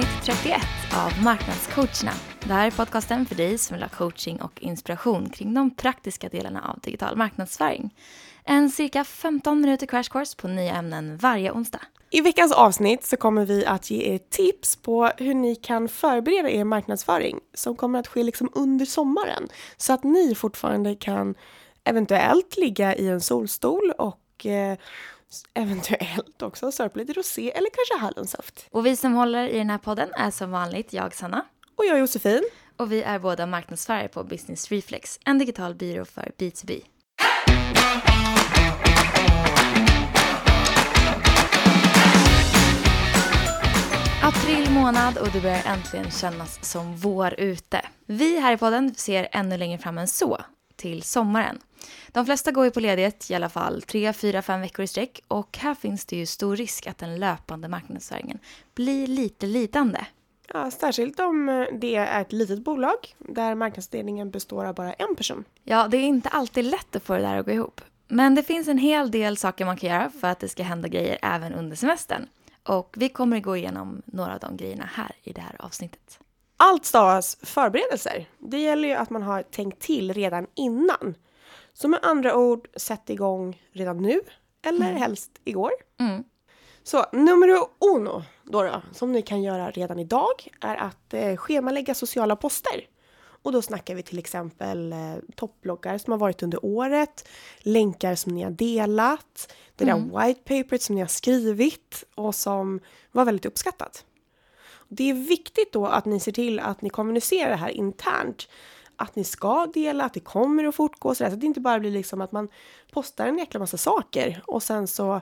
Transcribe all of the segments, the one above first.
avsnitt 31 av Marknadscoacherna. Det här är podcasten för dig som vill ha coaching och inspiration kring de praktiska delarna av digital marknadsföring. En cirka 15 minuter crash course på nya ämnen varje onsdag. I veckans avsnitt så kommer vi att ge er tips på hur ni kan förbereda er marknadsföring som kommer att ske liksom under sommaren så att ni fortfarande kan eventuellt ligga i en solstol och eh, eventuellt också sörpla lite rosé eller kanske hallonsaft. Och vi som håller i den här podden är som vanligt jag, Sanna. Och jag Josefin. Och vi är båda marknadsförare på Business Reflex, en digital byrå för B2B. April månad och det börjar äntligen kännas som vår ute. Vi här i podden ser ännu längre fram än så, till sommaren. De flesta går ju på ledighet i alla fall 3, 4, 5 veckor i sträck och här finns det ju stor risk att den löpande marknadsföringen blir lite lidande. Ja, särskilt om det är ett litet bolag där marknadsledningen består av bara en person. Ja, det är inte alltid lätt att få det där att gå ihop. Men det finns en hel del saker man kan göra för att det ska hända grejer även under semestern. Och vi kommer att gå igenom några av de grejerna här i det här avsnittet. Allt stavas förberedelser. Det gäller ju att man har tänkt till redan innan. Så med andra ord, sätt igång redan nu eller mm. helst igår. Mm. Så nummer uno då, då, som ni kan göra redan idag är att eh, schemalägga sociala poster. Och då snackar vi till exempel eh, toppbloggar som har varit under året, länkar som ni har delat, det mm. där white paperet som ni har skrivit och som var väldigt uppskattat. Det är viktigt då att ni ser till att ni kommunicerar det här internt. Att ni ska dela, att det kommer att fortgå så, där, så att det inte bara blir liksom att man postar en jäkla massa saker och sen så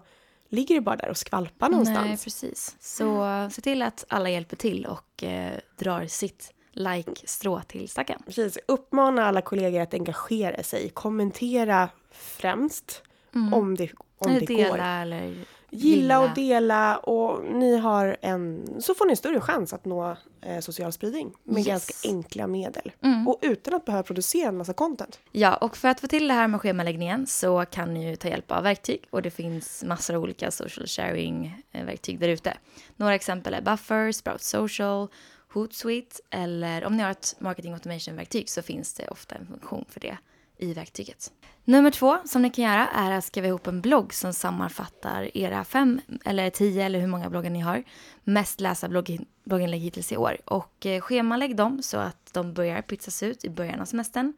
ligger det bara där och skvalpar någonstans. Nej, precis. Så se till att alla hjälper till och eh, drar sitt like-strå till stacken. Precis. Uppmana alla kollegor att engagera sig. Kommentera främst mm. om det, om eller det dela går. Eller Gilla och dela och ni har en, så får ni en större chans att nå eh, social spridning med yes. ganska enkla medel. Mm. Och utan att behöva producera en massa content. Ja, och för att få till det här med schemaläggningen så kan ni ju ta hjälp av verktyg och det finns massor av olika social sharing-verktyg eh, där ute. Några exempel är Buffer, Sprout Social, Hootsuite eller om ni har ett marketing automation-verktyg så finns det ofta en funktion för det i verktyget. Nummer två som ni kan göra är att skriva ihop en blogg som sammanfattar era fem eller tio eller hur många bloggar ni har mest läsa blogg, blogginlägg hittills i år och eh, schemalägg dem så att de börjar pytsas ut i början av semestern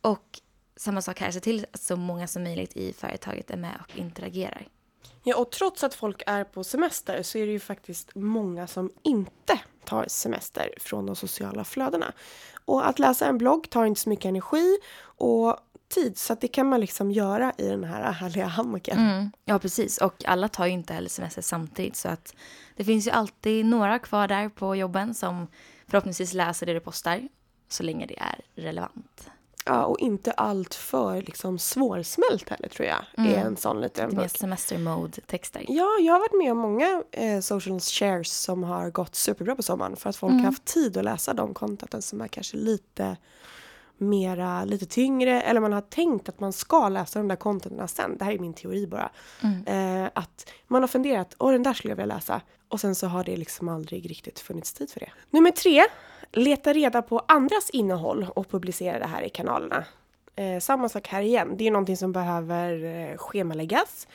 och samma sak här, se till att så många som möjligt i företaget är med och interagerar. Ja, och trots att folk är på semester så är det ju faktiskt många som inte tar semester från de sociala flödena. Och att läsa en blogg tar inte så mycket energi och tid så att det kan man liksom göra i den här härliga hammocken. Mm. Ja precis och alla tar ju inte heller semester samtidigt så att det finns ju alltid några kvar där på jobben som förhoppningsvis läser det du postar så länge det är relevant. Ja, och inte allt för liksom svårsmält heller tror jag. Mm. Är en sån liten Lite mer semester mode texter. Ja, jag har varit med om många eh, social shares som har gått superbra på sommaren för att folk mm. har haft tid att läsa de contenten som är kanske lite mera, lite tyngre eller man har tänkt att man ska läsa de där contenten sen. Det här är min teori bara. Mm. Eh, att man har funderat, åh den där skulle jag vilja läsa. Och sen så har det liksom aldrig riktigt funnits tid för det. Nummer tre, leta reda på andras innehåll och publicera det här i kanalerna. Eh, samma sak här igen, det är någonting som behöver eh, schemaläggas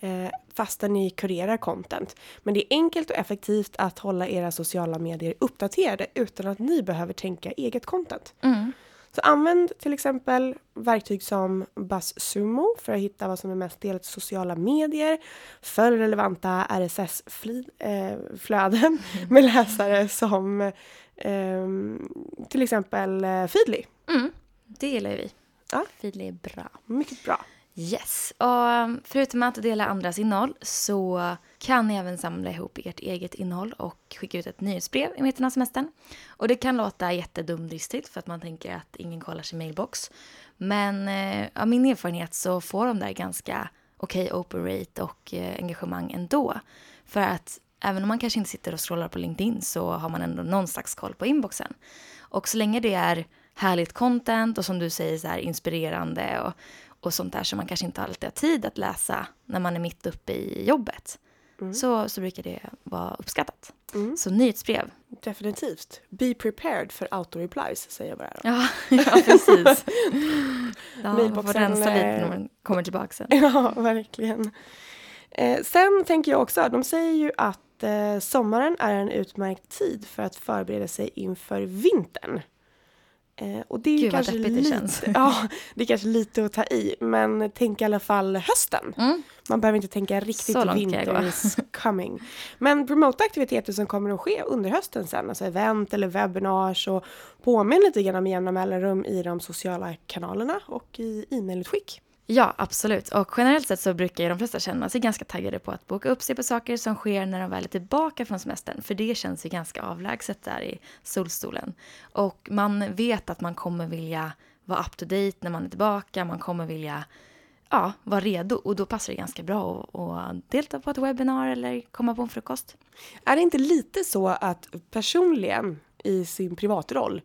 eh, fastän ni kurerar content. Men det är enkelt och effektivt att hålla era sociala medier uppdaterade utan att ni behöver tänka eget content. Mm. Så använd till exempel verktyg som BuzzSumo för att hitta vad som är mest delat i sociala medier. Följ relevanta RSS-flöden eh, med läsare som till exempel eh, Feedly. Mm, det gillar vi. Ja. Feedly är bra. Mycket bra. Yes, och förutom att dela andras innehåll så kan ni även samla ihop ert eget innehåll och skicka ut ett nyhetsbrev i mitten av semestern. Och det kan låta jättedumdristigt för att man tänker att ingen kollar sin mailbox. Men eh, av min erfarenhet så får de där ganska okej okay open rate och eh, engagemang ändå. För att även om man kanske inte sitter och scrollar på LinkedIn så har man ändå någon slags koll på inboxen. Och så länge det är härligt content och som du säger så här inspirerande och, och sånt där som man kanske inte alltid har tid att läsa när man är mitt uppe i jobbet. Mm. Så, så brukar det vara uppskattat. Mm. Så nyhetsbrev. definitivt. Be prepared för auto-replies säger jag bara. Då. Ja, ja precis. Ja, man får rensa lite eh, när man kommer tillbaka sen. Ja, verkligen. Eh, sen tänker jag också, de säger ju att eh, sommaren är en utmärkt tid för att förbereda sig inför vintern. Eh, och det är Gud, kanske det lite, känns. ja, det är kanske lite att ta i, men tänk i alla fall hösten. Mm. Man behöver inte tänka riktigt gå. is coming. Men promota aktiviteter som kommer att ske under hösten sen, alltså event eller webinars och påminn lite grann med jämna mellanrum i de sociala kanalerna och i e-mailutskick. Ja, absolut. Och generellt sett så brukar ju de flesta känna sig ganska taggade på att boka upp sig på saker som sker när de väl är tillbaka från semestern. För det känns ju ganska avlägset där i solstolen. Och man vet att man kommer vilja vara up to date när man är tillbaka. Man kommer vilja ja, vara redo. Och då passar det ganska bra att, att delta på ett webbinar eller komma på en frukost. Är det inte lite så att personligen i sin privatroll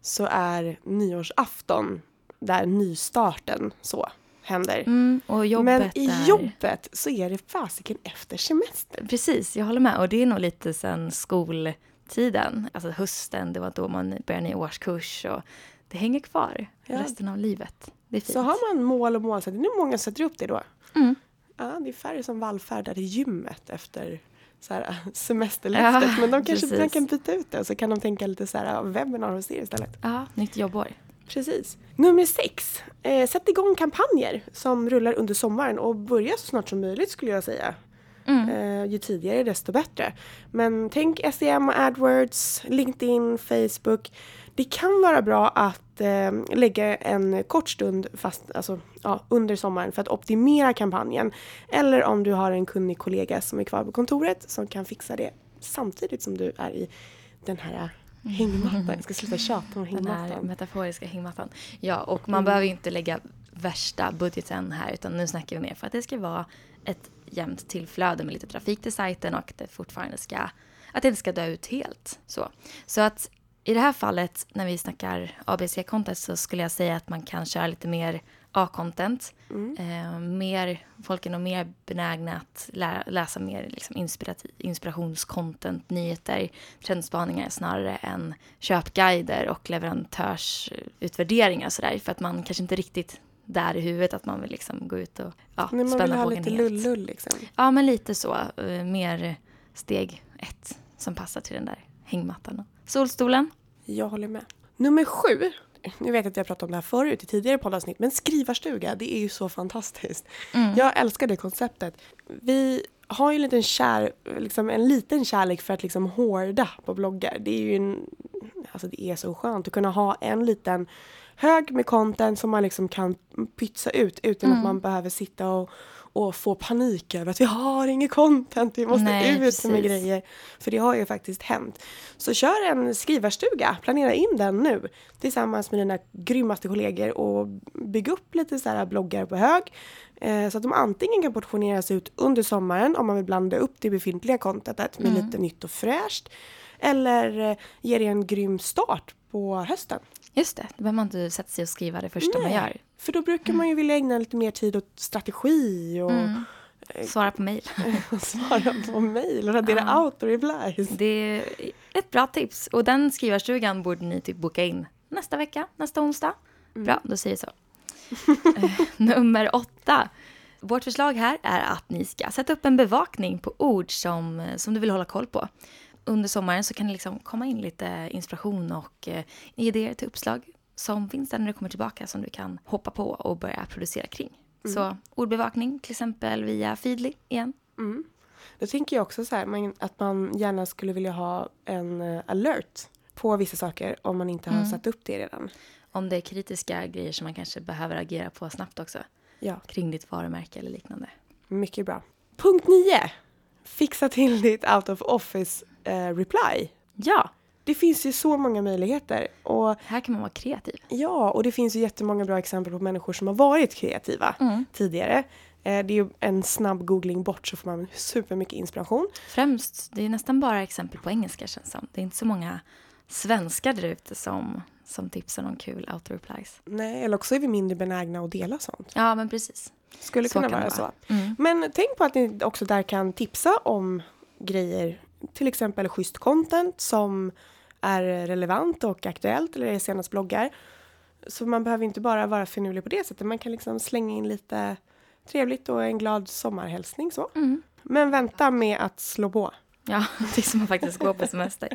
så är nyårsafton där nystarten så händer? Mm, och jobbet Men i är... jobbet så är det fasiken efter semester. Precis, jag håller med. Och det är nog lite sen skoltiden, alltså hösten, det var då man började ny årskurs och det hänger kvar Ja. resten av livet. Det är fint. Så har man mål och målsättning, hur många sätter upp det då? Mm. Ja, det är färre som vallfärdar till gymmet efter så här, semesterlöftet. Ja, men de kanske precis. kan byta ut det och så kan de tänka lite så här webbinar hos er istället. Ja, nytt jobbår. Precis. Nummer sex. Eh, sätt igång kampanjer som rullar under sommaren och börja så snart som möjligt skulle jag säga. Mm. Eh, ju tidigare desto bättre. Men tänk SEM och AdWords, LinkedIn, Facebook. Det kan vara bra att eh, lägga en kort stund fast, alltså, ja, under sommaren för att optimera kampanjen. Eller om du har en kunnig kollega som är kvar på kontoret som kan fixa det samtidigt som du är i den här hängmattan. Jag ska sluta tjata om Den här hängmattan. metaforiska hängmattan. Ja, och man Mm. behöver ju inte lägga värsta budgeten här utan nu snackar vi mer för att det ska vara ett jämnt tillflöde med lite trafik till sajten och att det fortfarande ska, att det inte ska dö ut helt. Så, så att i det här fallet när vi snackar ABC-content så skulle jag säga att man kan köra lite mer A-content. Mm. Eh, mer, folk är nog mer benägna att lä- läsa mer liksom inspirativ, inspirationscontent, nyheter, trendspaningar snarare än köpguider och leverantörsutvärderingar sådär. För att man kanske inte riktigt där i huvudet att man vill liksom gå ut och ja, Nej, man vill spänna ha lite lullull liksom. Ja, men lite så. Eh, mer steg ett som passar till den där hängmattan. och Solstolen. Jag håller med. Nummer sju. Nu vet jag att jag pratat om det här förut i tidigare poddavsnitt, men skrivarstuga, det är ju så fantastiskt. Mm. Jag älskar det konceptet. Vi har ju en liten, kär, liksom en liten kärlek för att liksom hårda på bloggar. Det är ju en, alltså det är så skönt att kunna ha en liten hög med content som man liksom kan pytsa ut utan Mm. att man behöver sitta och, och få panik över att vi har inget content, vi måste Nej, ut med precis. grejer. För det har ju faktiskt hänt. Så kör en skrivarstuga, planera in den nu tillsammans med dina grymmaste kollegor och bygg upp lite så här bloggar på hög. Eh, så att de antingen kan portioneras ut under sommaren om man vill blanda upp det befintliga contentet med Mm. lite nytt och fräscht. Eller eh, ge det en grym start på hösten. Just det, då behöver man inte sätta sig och skriva det första man Nej. gör. För då brukar man ju vilja ägna lite mer tid åt strategi och Mm. Svara på mejl. svara på mejl och radera Ja. auto-replies. Det är ett bra tips. Och den skrivarstugan borde ni typ boka in nästa vecka, nästa onsdag. Bra, då säger vi så. Eh, Nummer åtta. Vårt förslag här är att ni ska sätta upp en bevakning på ord som, som du vill hålla koll på. Under sommaren så kan det liksom komma in lite inspiration och eh, idéer till uppslag som finns där när du kommer tillbaka som du kan hoppa på och börja producera kring. Så ordbevakning till exempel via Feedly igen. Mm. Då tänker jag också så här, man, att man gärna skulle vilja ha en eh, alert på vissa saker om man inte har Mm. satt upp det redan. Om det är kritiska grejer som man kanske behöver agera på snabbt också. Ja, Kring ditt varumärke eller liknande. mycket bra. Punkt 9. Fixa till ditt out of office eh, reply. Ja, Det finns ju så många möjligheter. Och här kan man vara kreativ. ja, och det finns ju jättemånga bra exempel på människor som har varit kreativa Mm. tidigare. Eh, det är ju en snabb googling bort så får man supermycket inspiration. Främst, det är nästan bara exempel på engelska känns som. Det är inte så många svenskar där ute som, som tipsar om kul auto-replies. Nej, eller också är vi mindre benägna att dela sånt. Ja, men precis. Skulle Så kunna vara det så. Mm. Men tänk på att ni också där kan tipsa om grejer till exempel schysst content som är relevant och aktuellt eller är senast bloggar. Så man behöver inte bara vara finurlig på det sättet, man kan liksom slänga in lite trevligt och en glad sommarhälsning så. Mm. Men vänta med att slå på. Ja, tills man faktiskt går på semester.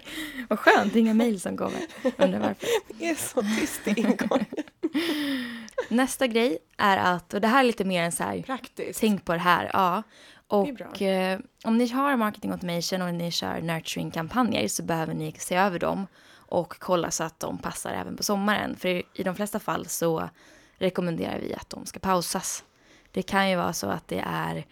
Vad skönt, inga mejl som kommer. Undrar varför. Det är så tyst i ingången. Nästa grej är att, och det här är lite mer en så här, Praktiskt. tänk på det här, ja. Och eh, om ni har marketing automation och ni kör nurturing-kampanjer så behöver ni se över dem och kolla så att de passar även på sommaren. För i, de flesta fall så rekommenderar vi att de ska pausas. Det kan ju vara så att det är,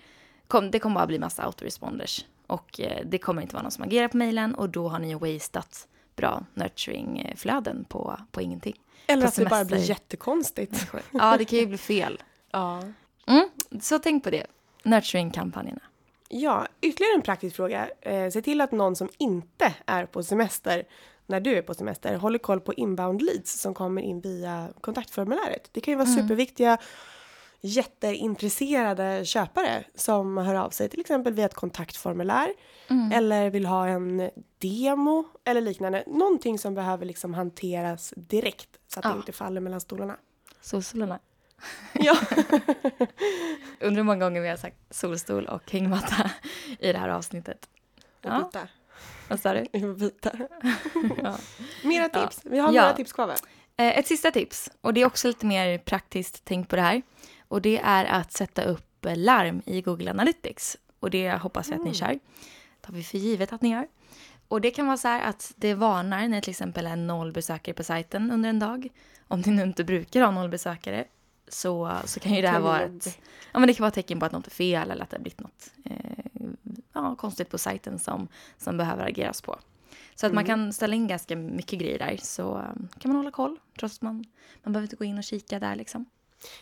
det kommer bara bli massa autoresponders och eh, det kommer inte vara någon som agerar på mejlen och då har ni ju wastat bra nurturing-flöden på, på ingenting. Eller på att det bara semester. blir jättekonstigt. Ja, det kan ju bli fel. Ja. Mm, så tänk på det. Nurturing-kampanjerna. Ja, ytterligare en praktisk fråga. Eh, se till att någon som inte är på semester när du är på semester håller koll på inbound leads som kommer in via kontaktformuläret. Det kan ju vara superviktiga jätteintresserade köpare som hör av sig till exempel via ett kontaktformulär eller vill ha en demo eller liknande. Någonting som behöver liksom hanteras direkt så att Ja. det inte faller mellan stolarna. Solstolarna. Ja. Undrar hur många gånger vi har sagt solstol och hängmatta i det här avsnittet. Och Ja. byta. Vad sa du? Vi får byta. Ja. Mera Ja. tips. Vi har Ja. några tips kvar va? Eh, Ett sista tips, och det är också lite mer praktiskt tänk på det här. Och det är att sätta upp larm i Google Analytics. Och det hoppas vi att ni kör. Det tar vi för givet att ni gör. Och det kan vara så här att det varnar när till exempel är noll besökare på sajten under en dag. Om ni nu inte brukar ha noll besökare så, så kan ju det här vara ett, ja, men det kan vara ett tecken på att något är fel eller att det har blivit något eh, ja, konstigt på sajten som, som behöver ageras på. Så att man kan ställa in ganska mycket grejer där så um, kan man hålla koll trots att man, man behöver inte gå in och kika där liksom.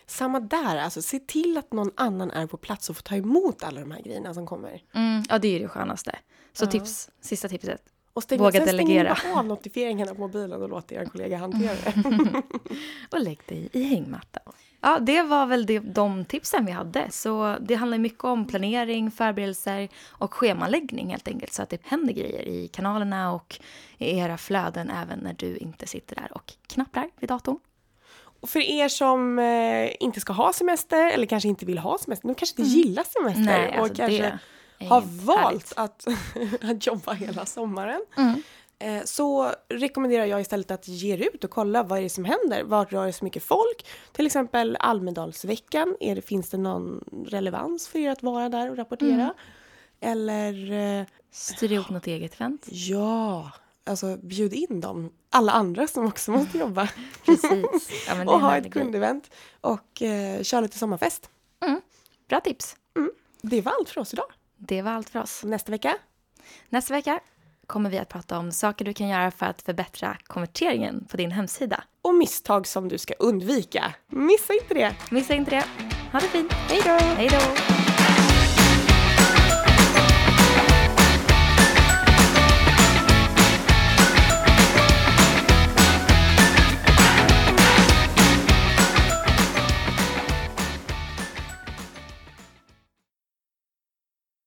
Samma där, alltså se till att någon annan är på plats och får ta emot alla de här grejerna som kommer. Mm, ja, det är ju det skönaste. Så Ja. tips, sista tipset. Och stäng, Våga sen delegera. stäng av notifieringarna på mobilen och låt er kollega hantera det. Och lägg dig i hängmattan. Ja, det var väl det, de tipsen vi hade. Så det handlar mycket om planering, förberedelser och schemaläggning helt enkelt. Så att det händer grejer i kanalerna och i era flöden även när du inte sitter där och knapprar vid datorn. Och för er som eh, inte ska ha semester eller kanske inte vill ha semester, de kanske inte gillar semester Mm. Nej, och alltså kanske det är har valt härligt. att, att jobba hela sommaren. Mm. Eh, så rekommenderar jag istället att ge er ut och kolla vad är det som händer. Vart rör det så mycket folk? Till exempel Almedalsveckan. Är det, finns det någon relevans för er att vara där och rapportera? Mm. Eller eh, Styr ihop något eget event. ja, alltså bjud in dem. Alla andra som också måste jobba. Precis. Ja, och ha ett kundevent. Och eh, köra lite sommarfest. Bra tips. Det var allt för oss idag. Det var allt för oss. Nästa vecka Nästa vecka kommer vi att prata om saker du kan göra för att förbättra konverteringen på din hemsida. och misstag som du ska undvika. Missa inte det. Missa inte det. Ha det fint. Hej då! Hej då!